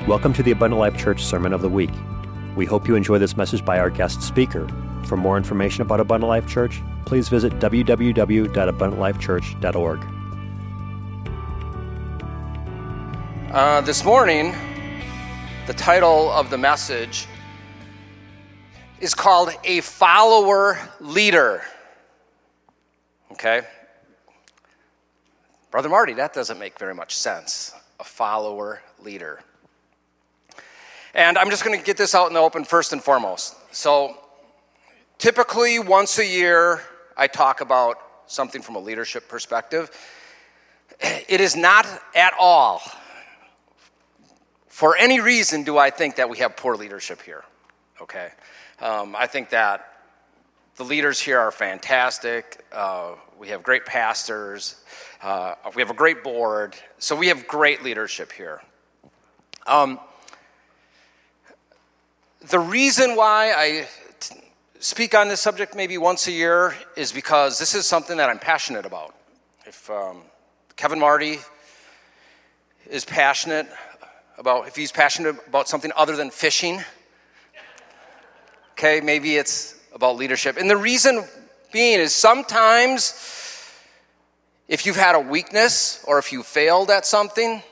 Welcome to the Abundant Life Church Sermon of the Week. We hope you enjoy this message by our guest speaker. For more information about Abundant Life Church, please visit www.abundantlifechurch.org. Uh, this morning, the title of the message is called A Follower Leader. Okay? Brother Marti, that doesn't make very much sense. A follower leader. And I'm just going to get this out in the open first and foremost. So, typically, once a year, I talk about something from a leadership perspective. It is not at all, for any reason, do I think that we have poor leadership here. Okay? Um, I think that the leaders here are fantastic. Uh, we have great pastors. Uh, we have a great board. So, we have great leadership here. Um, the reason why I speak on this subject maybe once a year is because this is something that I'm passionate about. If um, Kevin Marti is passionate about, if he's passionate about something other than fishing, okay, maybe it's about leadership. And the reason being is sometimes if you've had a weakness or if you failed at something,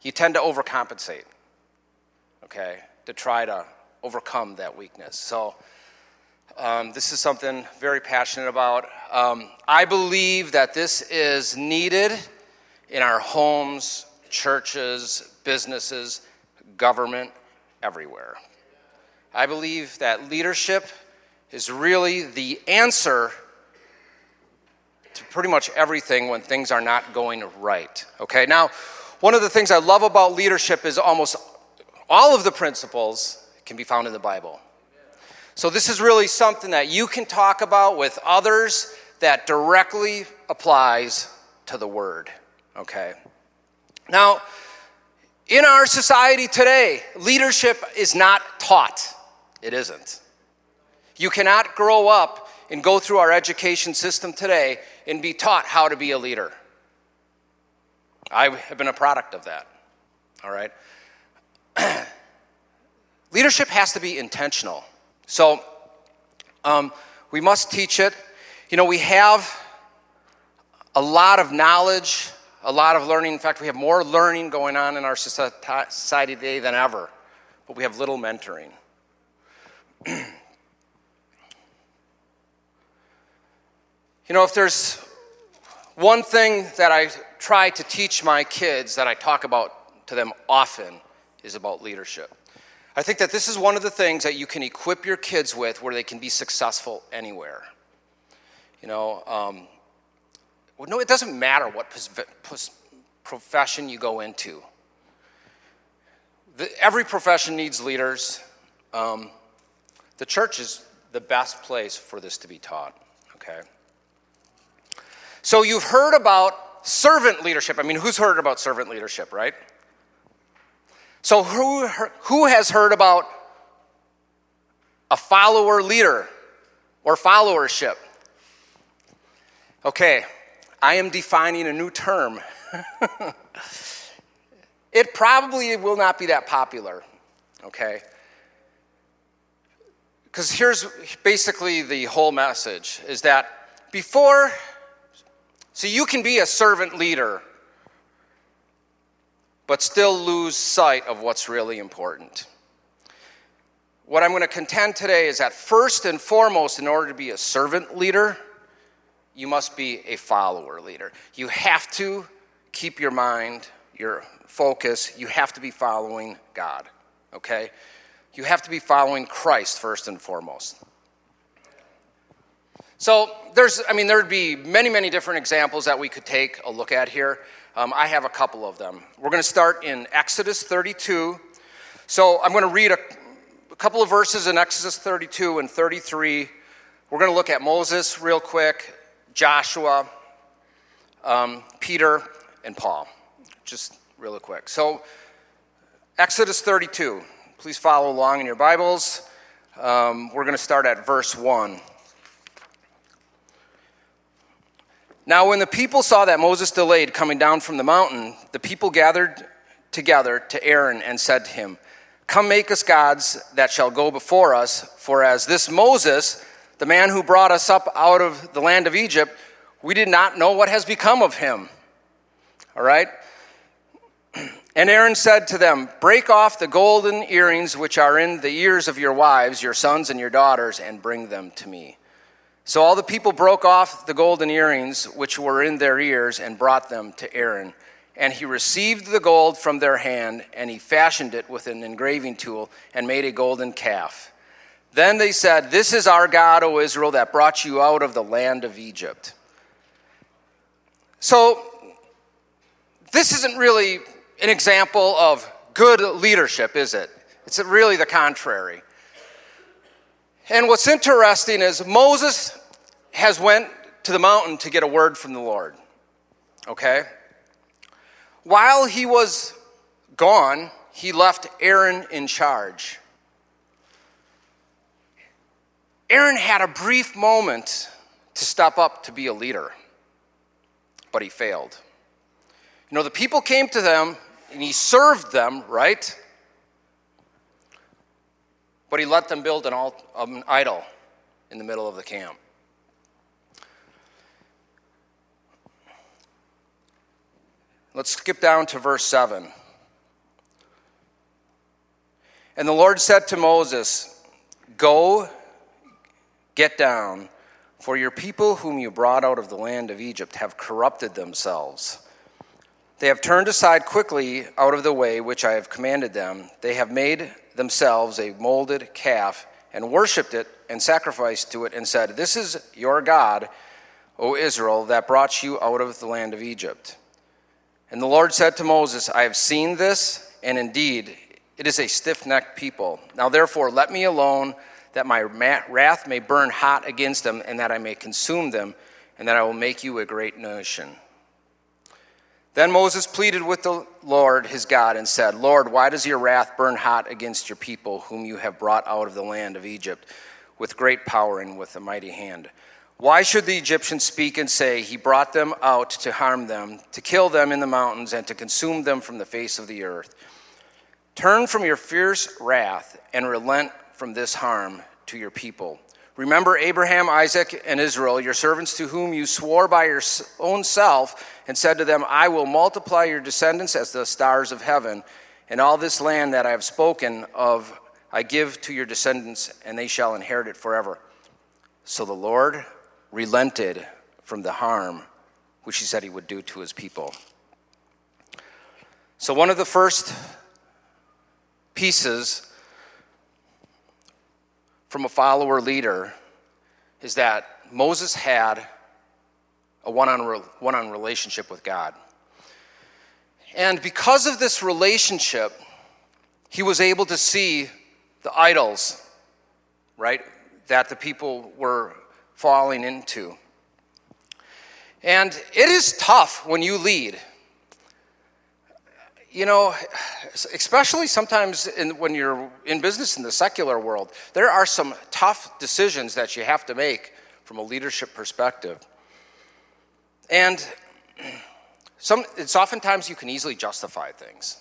you tend to overcompensate okay, to try to overcome that weakness. So, um, this is something very passionate about. Um, I believe that this is needed in our homes, churches, businesses, government, everywhere. I believe that leadership is really the answer to pretty much everything when things are not going right. Okay, now, one of the things I love about leadership is almost all of the principles can be found in the Bible. So, this is really something that you can talk about with others that directly applies to the Word. Okay? Now, in our society today, leadership is not taught. It isn't. You cannot grow up and go through our education system today and be taught how to be a leader. I have been a product of that. All right? leadership has to be intentional. So um, we must teach it. You know, we have a lot of knowledge, a lot of learning. In fact, we have more learning going on in our society today than ever, but we have little mentoring. you know, if there's one thing that I try to teach my kids that I talk about to them often is about leadership. I think that this is one of the things that you can equip your kids with where they can be successful anywhere. You know, um, well, no, it doesn't matter what profession you go into. The, every profession needs leaders. Um, the church is the best place for this to be taught, okay? So you've heard about servant leadership. I mean, who's heard about servant leadership, right? So, who, who has heard about a follower leader or followership? Okay, I am defining a new term. it probably will not be that popular, okay? Because here's basically the whole message is that before, so you can be a servant leader but still lose sight of what's really important. What I'm going to contend today is that first and foremost, in order to be a servant leader, you must be a follower leader. You have to keep your mind, your focus, you have to be following God, okay? You have to be following Christ first and foremost. So there's, I mean, there'd be many, many different examples that we could take a look at here. Um, I have a couple of them. We're going to start in Exodus 32. So I'm going to read a, a couple of verses in Exodus 32 and 33. We're going to look at Moses real quick, Joshua, um, Peter, and Paul, just real quick. So, Exodus 32. Please follow along in your Bibles. Um, we're going to start at verse 1. Now, when the people saw that Moses delayed coming down from the mountain, the people gathered together to Aaron and said to him, Come make us gods that shall go before us, for as this Moses, the man who brought us up out of the land of Egypt, we did not know what has become of him. All right? And Aaron said to them, Break off the golden earrings which are in the ears of your wives, your sons, and your daughters, and bring them to me. So all the people broke off the golden earrings which were in their ears and brought them to Aaron. And he received the gold from their hand, and he fashioned it with an engraving tool and made a golden calf. Then they said, This is our God, O Israel, that brought you out of the land of Egypt. So, this isn't really an example of good leadership, is it? It's really the contrary. And what's interesting is Moses has went to the mountain to get a word from the Lord. Okay? While he was gone, he left Aaron in charge. Aaron had a brief moment to step up to be a leader, but he failed. You know, the people came to them and he served them, right? But he let them build an, alt, um, an idol in the middle of the camp. Let's skip down to verse 7. And the Lord said to Moses, Go, get down, for your people whom you brought out of the land of Egypt have corrupted themselves. They have turned aside quickly out of the way which I have commanded them. They have made themselves a molded calf and worshipped it and sacrificed to it and said, This is your God, O Israel, that brought you out of the land of Egypt. And the Lord said to Moses, I have seen this, and indeed it is a stiff necked people. Now therefore, let me alone, that my wrath may burn hot against them, and that I may consume them, and that I will make you a great nation. Then Moses pleaded with the Lord his God and said, Lord, why does your wrath burn hot against your people, whom you have brought out of the land of Egypt with great power and with a mighty hand? Why should the Egyptians speak and say, He brought them out to harm them, to kill them in the mountains, and to consume them from the face of the earth? Turn from your fierce wrath and relent from this harm to your people. Remember Abraham, Isaac, and Israel, your servants to whom you swore by your own self, and said to them, I will multiply your descendants as the stars of heaven, and all this land that I have spoken of I give to your descendants, and they shall inherit it forever. So the Lord relented from the harm which he said he would do to his people. So, one of the first pieces from a follower leader is that Moses had a one on one relationship with God. And because of this relationship, he was able to see the idols, right, that the people were falling into. And it is tough when you lead. You know, especially sometimes in, when you're in business in the secular world, there are some tough decisions that you have to make from a leadership perspective. And some, it's oftentimes you can easily justify things.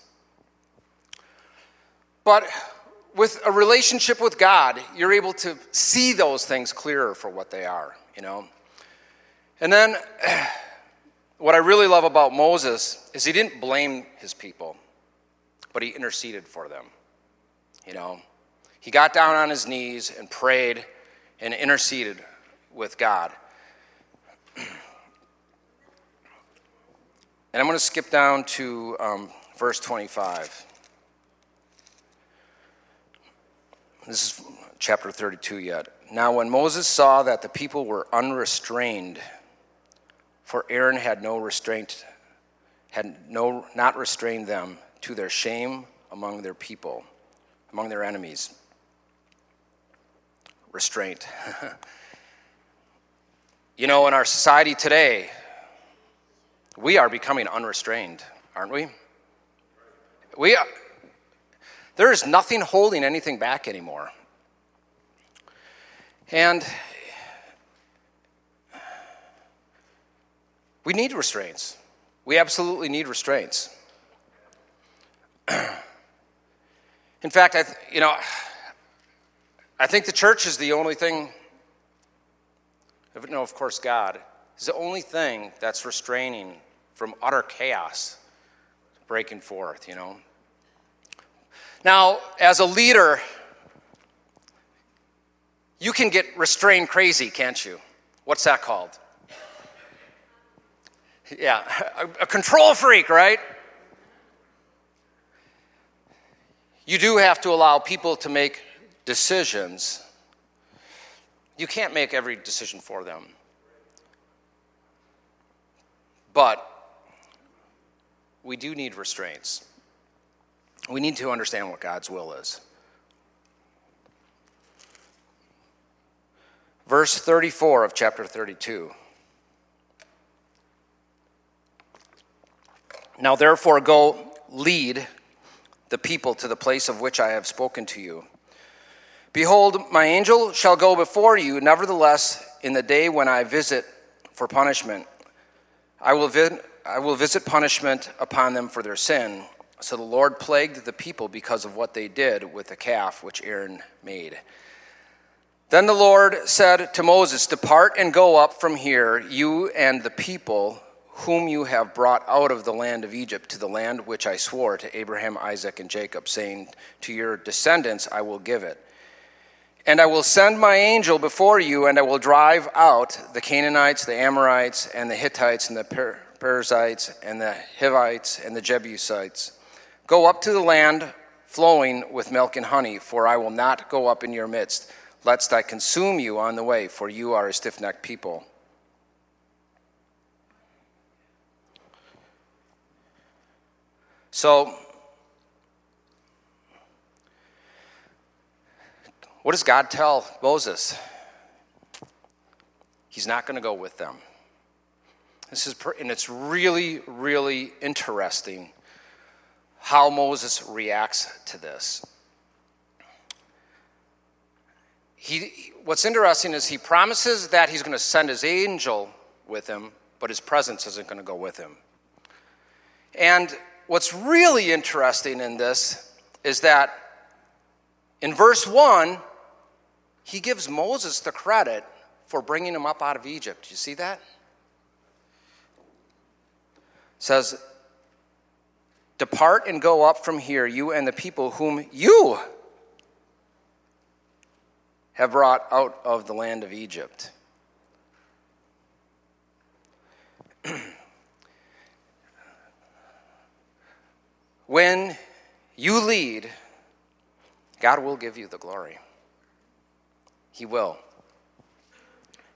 But with a relationship with God, you're able to see those things clearer for what they are, you know. And then what I really love about Moses is he didn't blame his people, but he interceded for them. You know, he got down on his knees and prayed and interceded with God. And I'm going to skip down to um, verse 25. This is chapter 32 yet. Now, when Moses saw that the people were unrestrained, for Aaron had no restraint, had no, not restrained them to their shame among their people, among their enemies. Restraint. you know, in our society today, we are becoming unrestrained, aren't we? We are, there is nothing holding anything back anymore. And we need restraints. We absolutely need restraints. In fact, I, th- you know, I think the church is the only thing, no, of course, God is the only thing that's restraining from utter chaos breaking forth, you know. Now, as a leader, you can get restrained crazy, can't you? What's that called? Yeah, a, a control freak, right? You do have to allow people to make decisions. You can't make every decision for them. But we do need restraints. We need to understand what God's will is. Verse 34 of chapter 32. Now, therefore, go lead the people to the place of which I have spoken to you. Behold, my angel shall go before you, nevertheless, in the day when I visit for punishment, I will, vi- I will visit punishment upon them for their sin. So the Lord plagued the people because of what they did with the calf which Aaron made. Then the Lord said to Moses, Depart and go up from here, you and the people whom you have brought out of the land of Egypt to the land which I swore to Abraham, Isaac, and Jacob, saying, To your descendants I will give it. And I will send my angel before you, and I will drive out the Canaanites, the Amorites, and the Hittites, and the per- Perizzites, and the Hivites, and the Jebusites. Go up to the land flowing with milk and honey, for I will not go up in your midst, lest I consume you on the way, for you are a stiff necked people. So, what does God tell Moses? He's not going to go with them. This is, and it's really, really interesting how Moses reacts to this. He, what's interesting is he promises that he's going to send his angel with him, but his presence isn't going to go with him. And what's really interesting in this is that in verse 1, he gives Moses the credit for bringing him up out of Egypt. You see that? says, Depart and go up from here, you and the people whom you have brought out of the land of Egypt. When you lead, God will give you the glory. He will.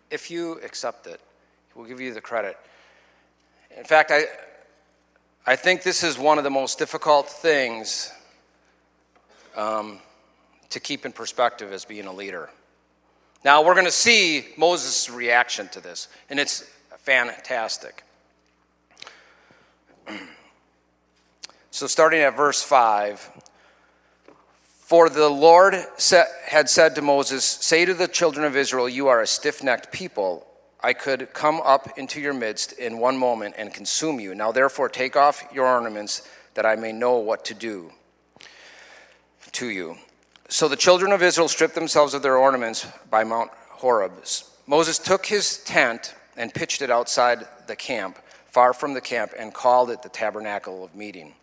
If you accept it, He will give you the credit. In fact, I, I think this is one of the most difficult things um, to keep in perspective as being a leader. Now, we're going to see Moses' reaction to this, and it's fantastic. So, starting at verse 5 For the Lord had said to Moses, Say to the children of Israel, You are a stiff necked people. I could come up into your midst in one moment and consume you. Now, therefore, take off your ornaments that I may know what to do to you. So the children of Israel stripped themselves of their ornaments by Mount Horeb. Moses took his tent and pitched it outside the camp, far from the camp, and called it the tabernacle of meeting.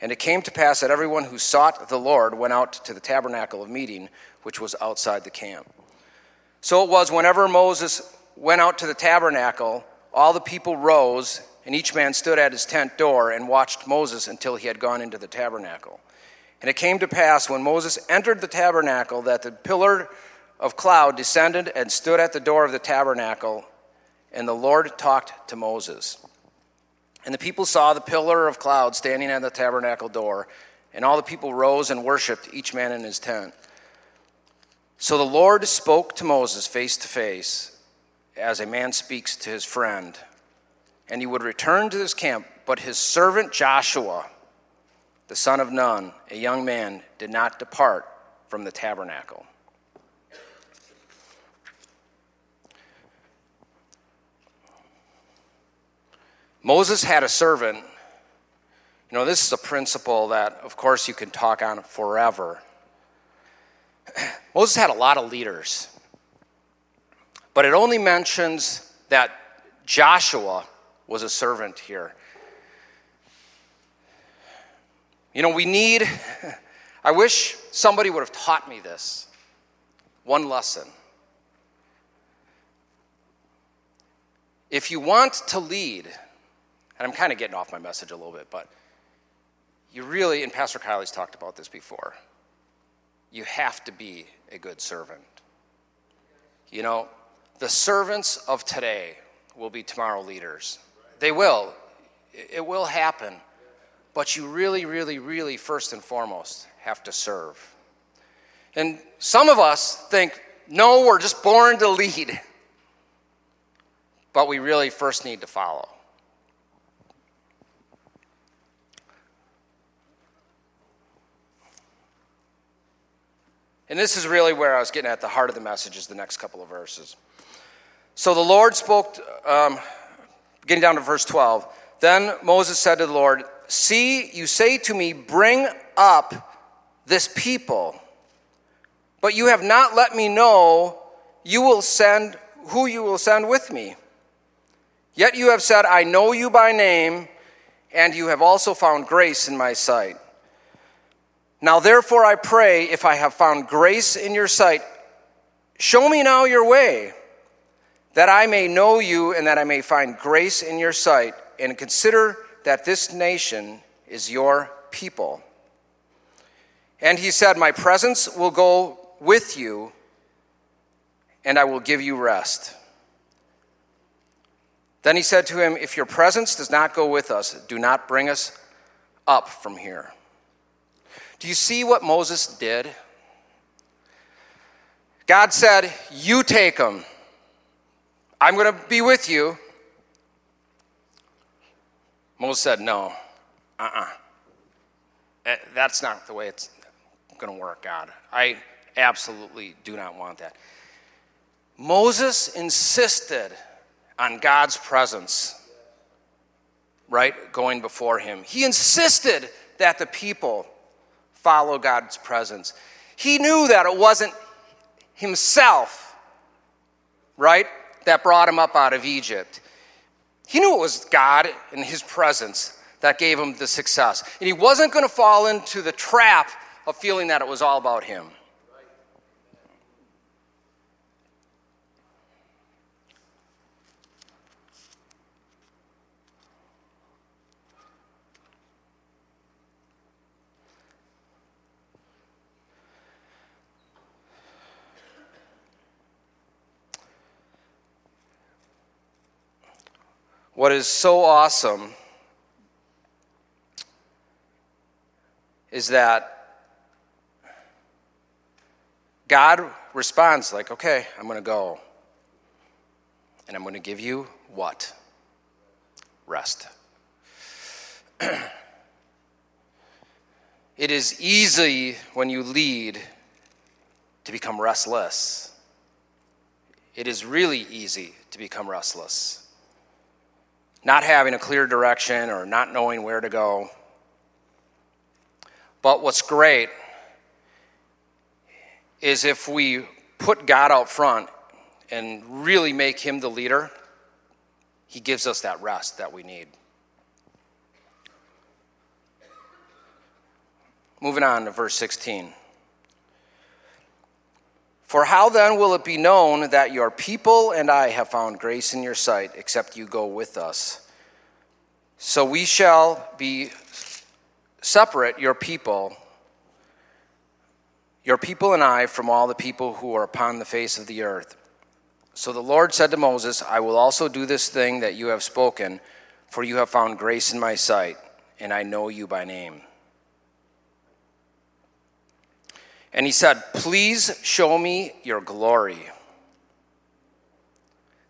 And it came to pass that everyone who sought the Lord went out to the tabernacle of meeting, which was outside the camp. So it was whenever Moses went out to the tabernacle, all the people rose, and each man stood at his tent door and watched Moses until he had gone into the tabernacle. And it came to pass when Moses entered the tabernacle that the pillar of cloud descended and stood at the door of the tabernacle, and the Lord talked to Moses. And the people saw the pillar of cloud standing at the tabernacle door, and all the people rose and worshiped, each man in his tent. So the Lord spoke to Moses face to face, as a man speaks to his friend. And he would return to his camp, but his servant Joshua, the son of Nun, a young man, did not depart from the tabernacle. Moses had a servant You know, this is a principle that, of course, you can talk on forever. Moses had a lot of leaders, but it only mentions that Joshua was a servant here. You know, we need, I wish somebody would have taught me this one lesson. If you want to lead, and I'm kind of getting off my message a little bit, but you really, and Pastor Kylie's talked about this before, you have to be a good servant. You know, the servants of today will be tomorrow leaders. They will. It will happen. But you really, really, really, first and foremost, have to serve. And some of us think, no, we're just born to lead. But we really first need to follow. And this is really where I was getting at the heart of the message, is the next couple of verses. So the Lord spoke, um, getting down to verse 12. Then Moses said to the Lord, See, you say to me, Bring up this people, but you have not let me know you will send who you will send with me. Yet you have said, I know you by name, and you have also found grace in my sight. Now, therefore, I pray, if I have found grace in your sight, show me now your way, that I may know you and that I may find grace in your sight, and consider that this nation is your people. And he said, My presence will go with you, and I will give you rest. Then he said to him, If your presence does not go with us, do not bring us up from here. Do you see what Moses did? God said, You take them. I'm going to be with you. Moses said, No, uh uh-uh. uh. That's not the way it's going to work, God. I absolutely do not want that. Moses insisted on God's presence, right, going before him. He insisted that the people follow God's presence. He knew that it wasn't himself, right, that brought him up out of Egypt. He knew it was God and his presence that gave him the success. And he wasn't going to fall into the trap of feeling that it was all about him. What is so awesome is that God responds like, okay, I'm going to go. And I'm going to give you what? Rest. it is easy when you lead to become restless. It is really easy to become restless not having a clear direction or not knowing where to go. But what's great is if we put God out front and really make Him the leader, He gives us that rest that we need. Moving on to verse 16. For how then will it be known that your people and I have found grace in your sight, except you go with us? So we shall be separate, your people, your people and I, from all the people who are upon the face of the earth. So the Lord said to Moses, I will also do this thing that you have spoken, for you have found grace in my sight, and I know you by name. And he said, Please show me your glory.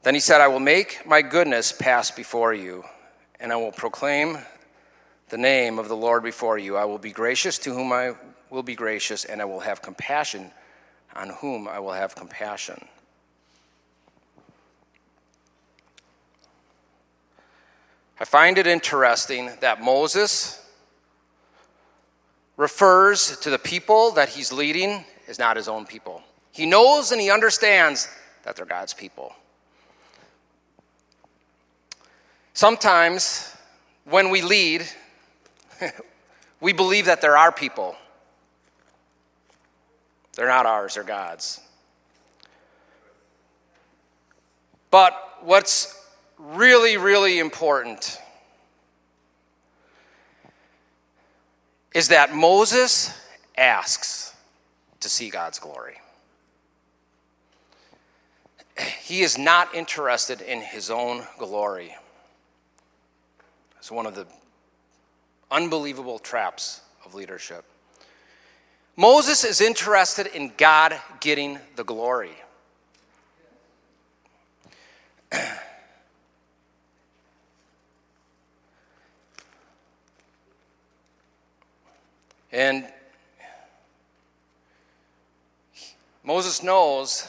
Then he said, I will make my goodness pass before you, and I will proclaim the name of the Lord before you. I will be gracious to whom I will be gracious, and I will have compassion on whom I will have compassion. I find it interesting that Moses refers to the people that he's leading is not his own people. He knows and he understands that they're God's people. Sometimes when we lead, we believe that they're our people. They're not ours, they're God's. But what's really, really important is that Moses asks to see God's glory. He is not interested in his own glory. It's one of the unbelievable traps of leadership. Moses is interested in God getting the glory. And Moses knows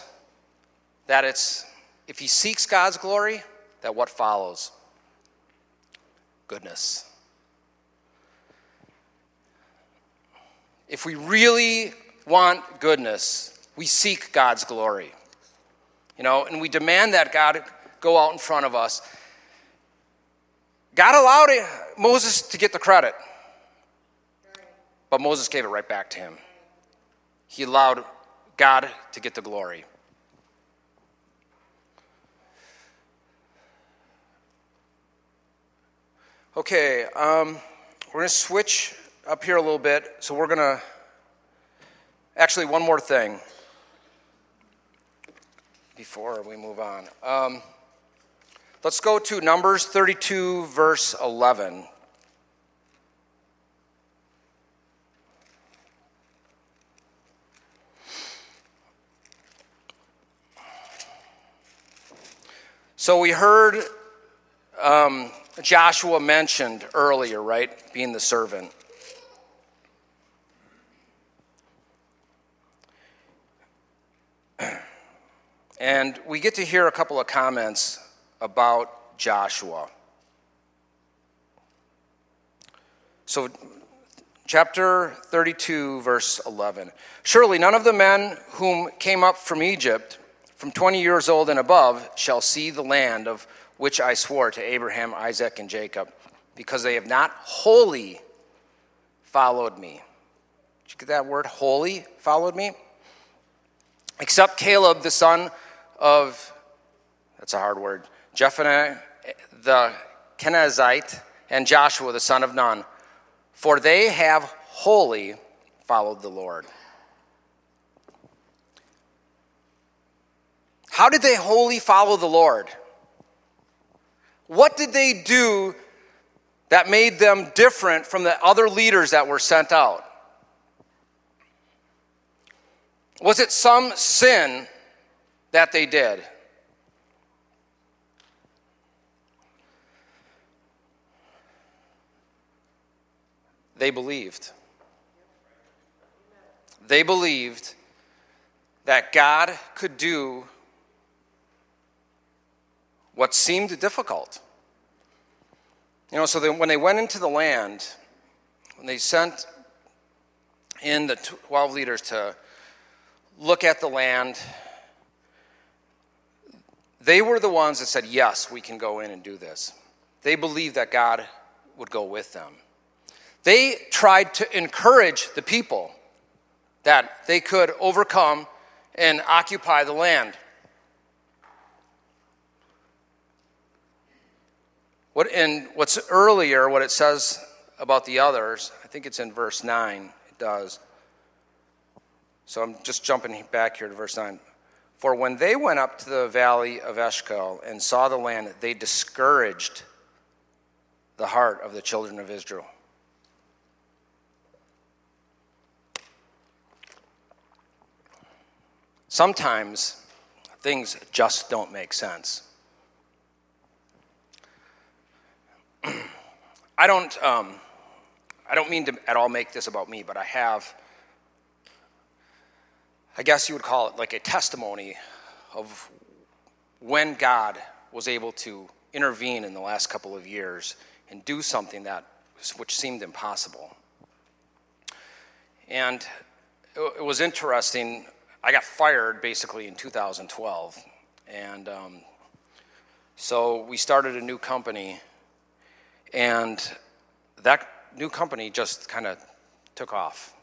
that it's, if he seeks God's glory, that what follows? Goodness. If we really want goodness, we seek God's glory. You know, and we demand that God go out in front of us. God allowed Moses to get the credit. But Moses gave it right back to him. He allowed God to get the glory. Okay, um, we're going to switch up here a little bit. So we're going to. Actually, one more thing before we move on. Um, let's go to Numbers 32, verse 11. So we heard um, Joshua mentioned earlier, right? Being the servant. And we get to hear a couple of comments about Joshua. So, chapter 32, verse 11. Surely none of the men whom came up from Egypt from 20 years old and above shall see the land of which I swore to Abraham, Isaac, and Jacob, because they have not wholly followed me. Did you get that word, wholly followed me? Except Caleb, the son of, that's a hard word, Jephunneh the Kenizzite, and Joshua, the son of Nun, for they have wholly followed the Lord. How did they wholly follow the Lord? What did they do that made them different from the other leaders that were sent out? Was it some sin that they did? They believed. They believed that God could do what seemed difficult. You know, so they, when they went into the land, when they sent in the 12 leaders to look at the land, they were the ones that said, Yes, we can go in and do this. They believed that God would go with them. They tried to encourage the people that they could overcome and occupy the land. What, and what's earlier, what it says about the others, I think it's in verse 9, it does. So I'm just jumping back here to verse 9. For when they went up to the valley of Eshcol and saw the land, they discouraged the heart of the children of Israel. Sometimes things just don't make sense. I don't, um, I don't mean to at all make this about me, but I have, I guess you would call it like a testimony of when God was able to intervene in the last couple of years and do something that which seemed impossible. And it was interesting. I got fired basically in 2012. And um, so we started a new company. And that new company just kind of took off.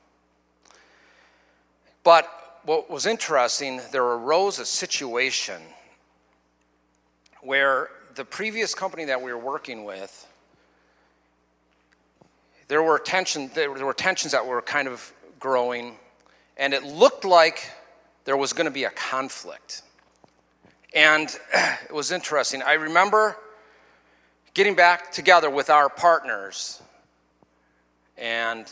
But what was interesting, there arose a situation where the previous company that we were working with, there were, tension, there were tensions that were kind of growing, and it looked like there was going to be a conflict. And it was interesting. I remember getting back together with our partners, and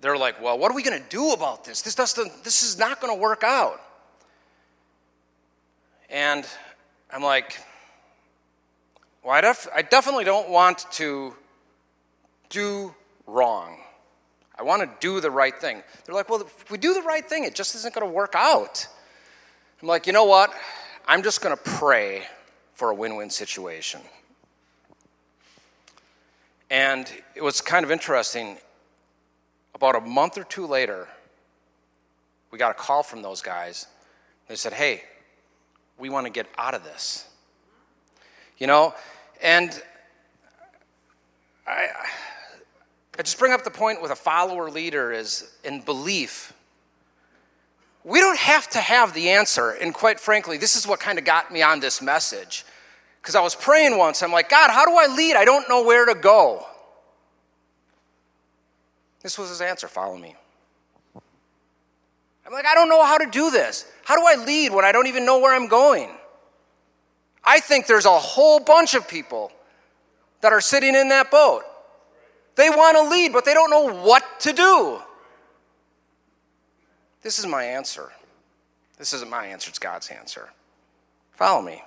they're like, well, what are we going to do about this? This, doesn't, this is not going to work out. And I'm like, well, I, def- I definitely don't want to do wrong. I want to do the right thing. They're like, well, if we do the right thing, it just isn't going to work out. I'm like, you know what? I'm just going to pray for a win win situation. And it was kind of interesting. About a month or two later, we got a call from those guys. They said, hey, we want to get out of this. You know, and I, I just bring up the point with a follower leader is in belief. We don't have to have the answer. And quite frankly, this is what kind of got me on this message. Because I was praying once, I'm like, God, how do I lead? I don't know where to go. This was his answer follow me. I'm like, I don't know how to do this. How do I lead when I don't even know where I'm going? I think there's a whole bunch of people that are sitting in that boat. They want to lead, but they don't know what to do. This is my answer. This isn't my answer, it's God's answer. Follow me.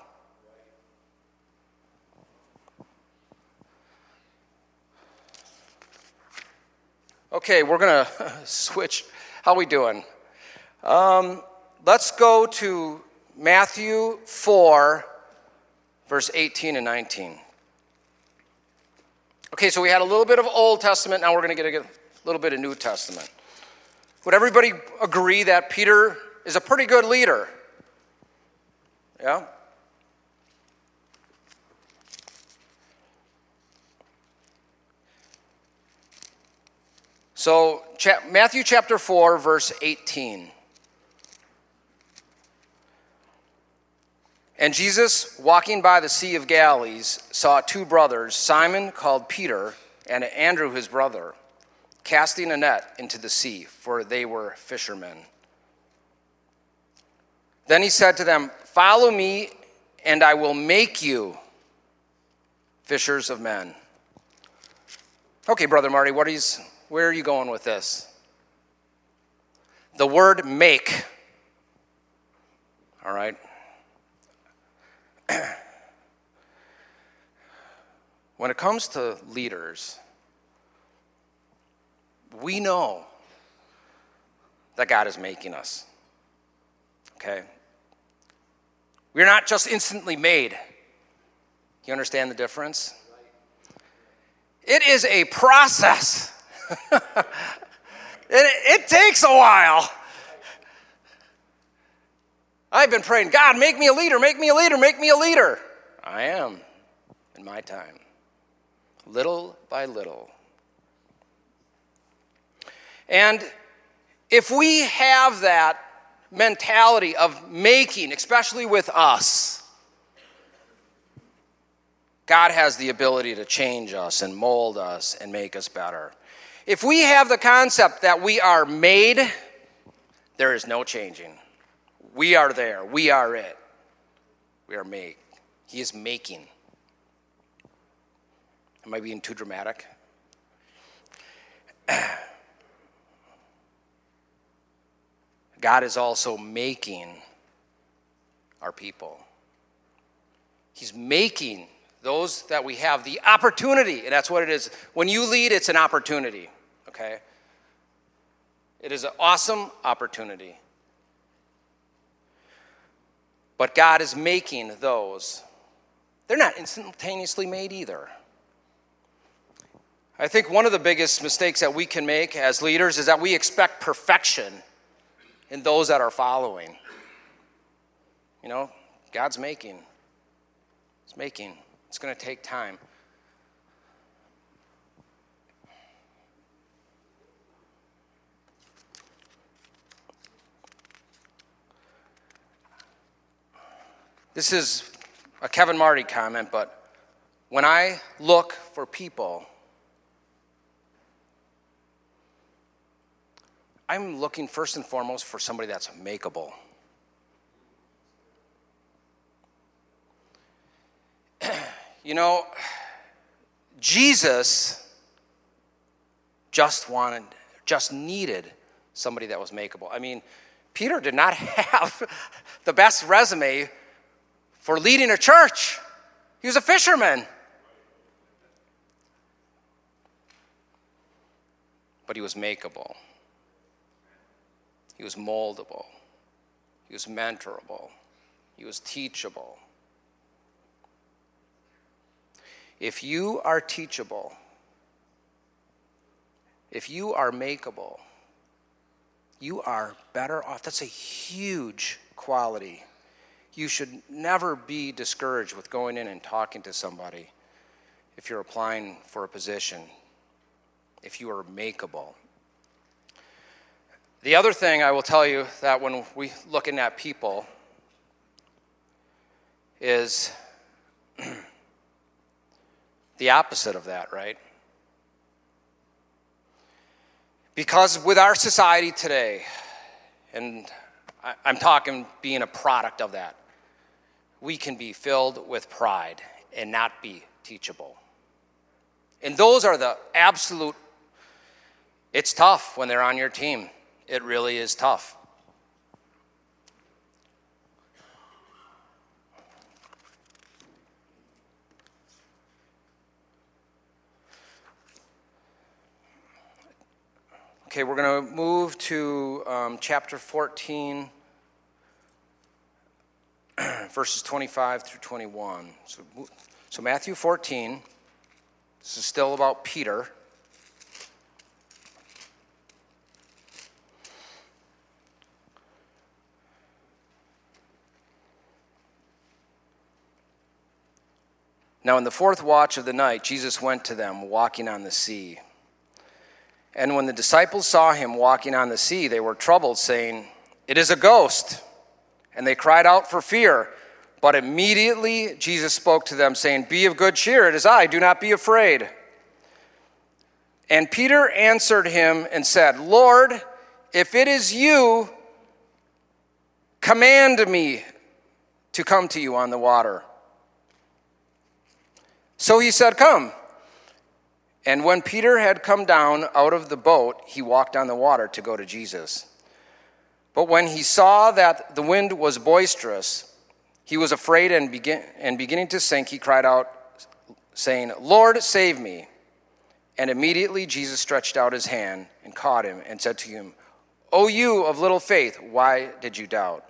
Okay, we're going to switch. How we doing? Um, let's go to Matthew 4, verse 18 and 19. Okay, so we had a little bit of Old Testament, now we're going to get a little bit of New Testament. Would everybody agree that Peter is a pretty good leader? Yeah? So, Matthew chapter 4, verse 18. And Jesus, walking by the Sea of Galilee, saw two brothers, Simon called Peter, and Andrew his brother, casting a net into the sea, for they were fishermen. Then he said to them, Follow me, and I will make you fishers of men. Okay, Brother Marti, what is, where are you going with this? The word make. All right. when it comes to leaders, we know that God is making us. Okay? We're not just instantly made. You understand the difference? It is a process. it, it takes a while. I've been praying, God, make me a leader, make me a leader, make me a leader. I am in my time, little by little. And if we have that mentality of making, especially with us, God has the ability to change us and mold us and make us better. If we have the concept that we are made, there is no changing. We are there. We are it. We are made. He is making. Am I being too dramatic? God is also making our people. He's making those that we have the opportunity, and that's what it is. When you lead, it's an opportunity, okay? It is an awesome opportunity. But God is making those. They're not instantaneously made either. I think one of the biggest mistakes that we can make as leaders is that we expect perfection in those that are following. You know, God's making. It's making. It's going to take time. This is a Kevin Marti comment, but when I look for people, I'm looking first and foremost for somebody that's makeable. You know, Jesus just wanted, just needed somebody that was makeable. I mean, Peter did not have the best resume for leading a church. He was a fisherman. But he was makeable. He was moldable. He was mentorable. He was teachable. If you are teachable, if you are makeable, you are better off. That's a huge quality you should never be discouraged with going in and talking to somebody if you're applying for a position, if you are makeable. The other thing I will tell you that when we looking at people is the opposite of that, right? Because with our society today, and I'm talking being a product of that, we can be filled with pride and not be teachable. And those are the absolute, it's tough when they're on your team. It really is tough. Okay, we're going to move to um, chapter 14 verses 25 through 21. So, so, Matthew 14, this is still about Peter. Now, in the fourth watch of the night, Jesus went to them walking on the sea. And when the disciples saw him walking on the sea, they were troubled, saying, It is a ghost and they cried out for fear. But immediately Jesus spoke to them, saying, Be of good cheer, it is I, do not be afraid. And Peter answered him and said, Lord, if it is you, command me to come to you on the water. So he said, Come. And when Peter had come down out of the boat, he walked on the water to go to Jesus. But when he saw that the wind was boisterous, he was afraid and, begin, and beginning to sink, he cried out, saying, Lord, save me. And immediately Jesus stretched out his hand and caught him and said to him, O you of little faith, why did you doubt?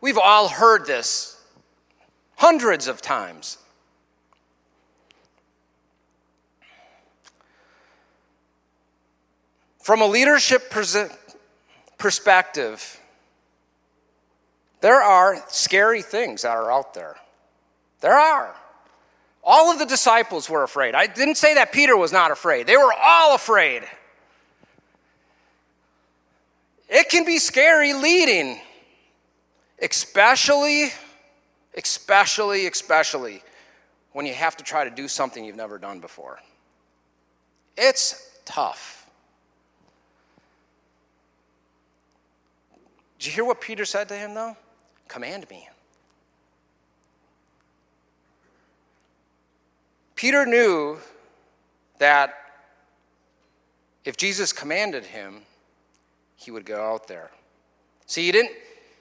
We've all heard this hundreds of times. From a leadership perspective, there are scary things that are out there. There are. All of the disciples were afraid. I didn't say that Peter was not afraid, they were all afraid. It can be scary leading, especially, especially, especially when you have to try to do something you've never done before. It's tough. Did you hear what Peter said to him, though? Command me. Peter knew that if Jesus commanded him, he would go out there. See, he didn't,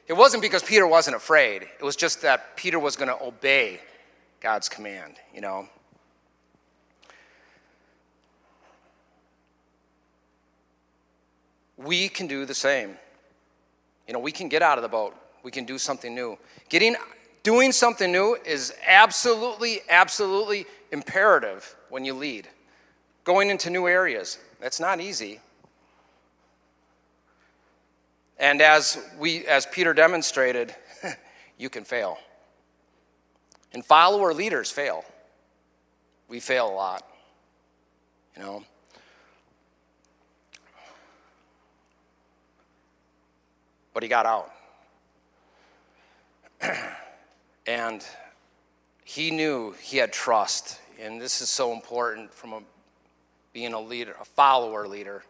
it wasn't because Peter wasn't afraid, it was just that Peter was going to obey God's command, you know. We can do the same. You know, we can get out of the boat. We can do something new. Getting doing something new is absolutely absolutely imperative when you lead. Going into new areas, that's not easy. And as we as Peter demonstrated, you can fail. And follower leaders fail. We fail a lot. You know. But he got out. and he knew he had trust. And this is so important from a, being a leader, a follower leader.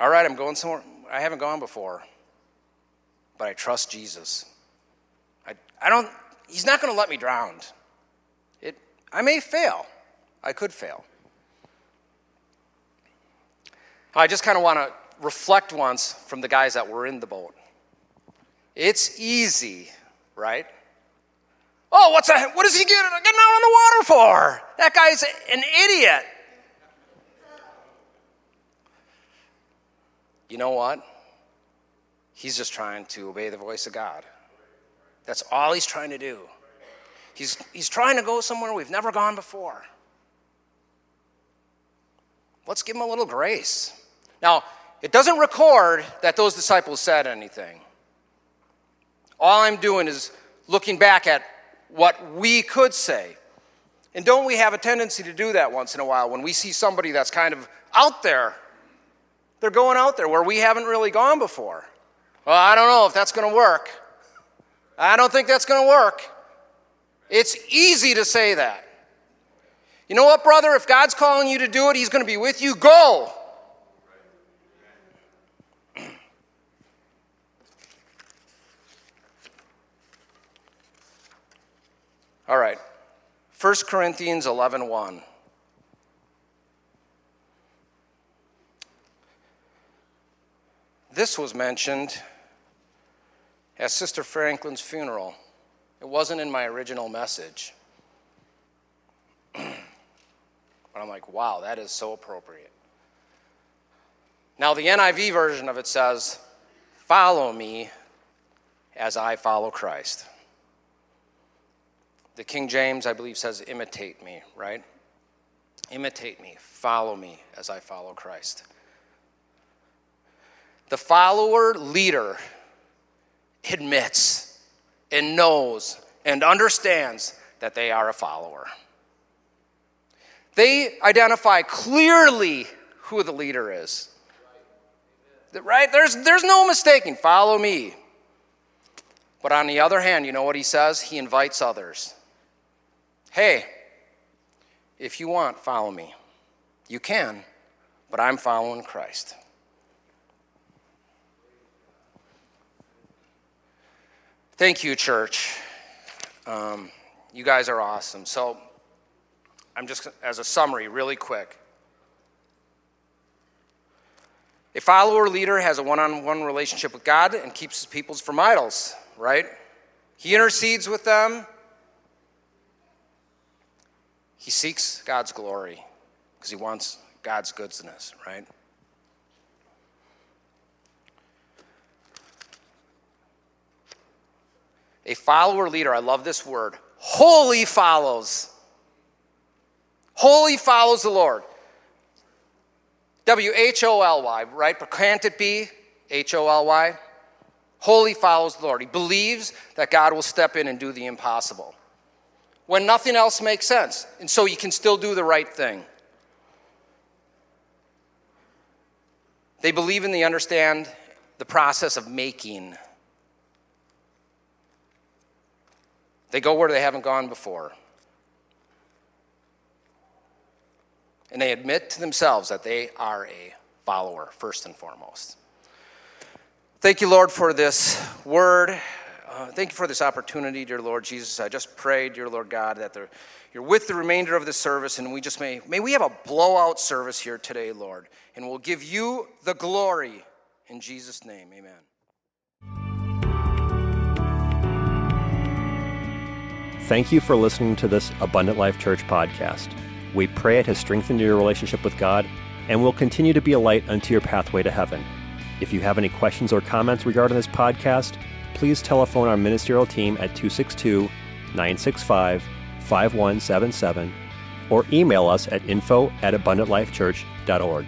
All right, I'm going somewhere I haven't gone before, but I trust Jesus. I, I don't, he's not going to let me drown. It, I may fail. I could fail. I just kind of want to reflect once from the guys that were in the boat. It's easy, right? Oh, what's that? What is he getting, getting out on the water for? That guy's an idiot. You know what? He's just trying to obey the voice of God. That's all he's trying to do. He's, he's trying to go somewhere we've never gone before. Let's give him a little grace. Now, it doesn't record that those disciples said anything. All I'm doing is looking back at what we could say. And don't we have a tendency to do that once in a while when we see somebody that's kind of out there? They're going out there where we haven't really gone before. Well, I don't know if that's going to work. I don't think that's going to work. It's easy to say that. You know what, brother? If God's calling you to do it, He's going to be with you. Go. All right. 1 Corinthians 11 1. This was mentioned at Sister Franklin's funeral. It wasn't in my original message. but I'm like, wow, that is so appropriate. Now, the NIV version of it says, Follow me as I follow Christ. The King James, I believe, says, imitate me, right? Imitate me, follow me as I follow Christ. The follower leader admits and knows and understands that they are a follower. They identify clearly who the leader is. Right? There's, there's no mistaking. Follow me. But on the other hand, you know what he says? He invites others. Hey, if you want, follow me. You can, but I'm following Christ. Thank you, church. Um, you guys are awesome. So, I'm just, as a summary, really quick. A follower leader has a one on one relationship with God and keeps his peoples from idols, right? He intercedes with them, he seeks God's glory because he wants God's goodness, right? A follower leader, I love this word, wholly follows. Wholly follows the Lord. W H O L Y, right? But can't it be H O L Y? Wholly follows the Lord. He believes that God will step in and do the impossible when nothing else makes sense. And so you can still do the right thing. They believe and they understand the process of making. They go where they haven't gone before. And they admit to themselves that they are a follower, first and foremost. Thank you, Lord, for this word. Uh, thank you for this opportunity, dear Lord Jesus. I just pray, dear Lord God, that you're with the remainder of the service, and we just may, may we have a blowout service here today, Lord, and we'll give you the glory. In Jesus' name, amen. Thank you for listening to this Abundant Life Church podcast. We pray it has strengthened your relationship with God and will continue to be a light unto your pathway to heaven. If you have any questions or comments regarding this podcast, please telephone our ministerial team at 262 965 5177 or email us at info at abundantlifechurch.org.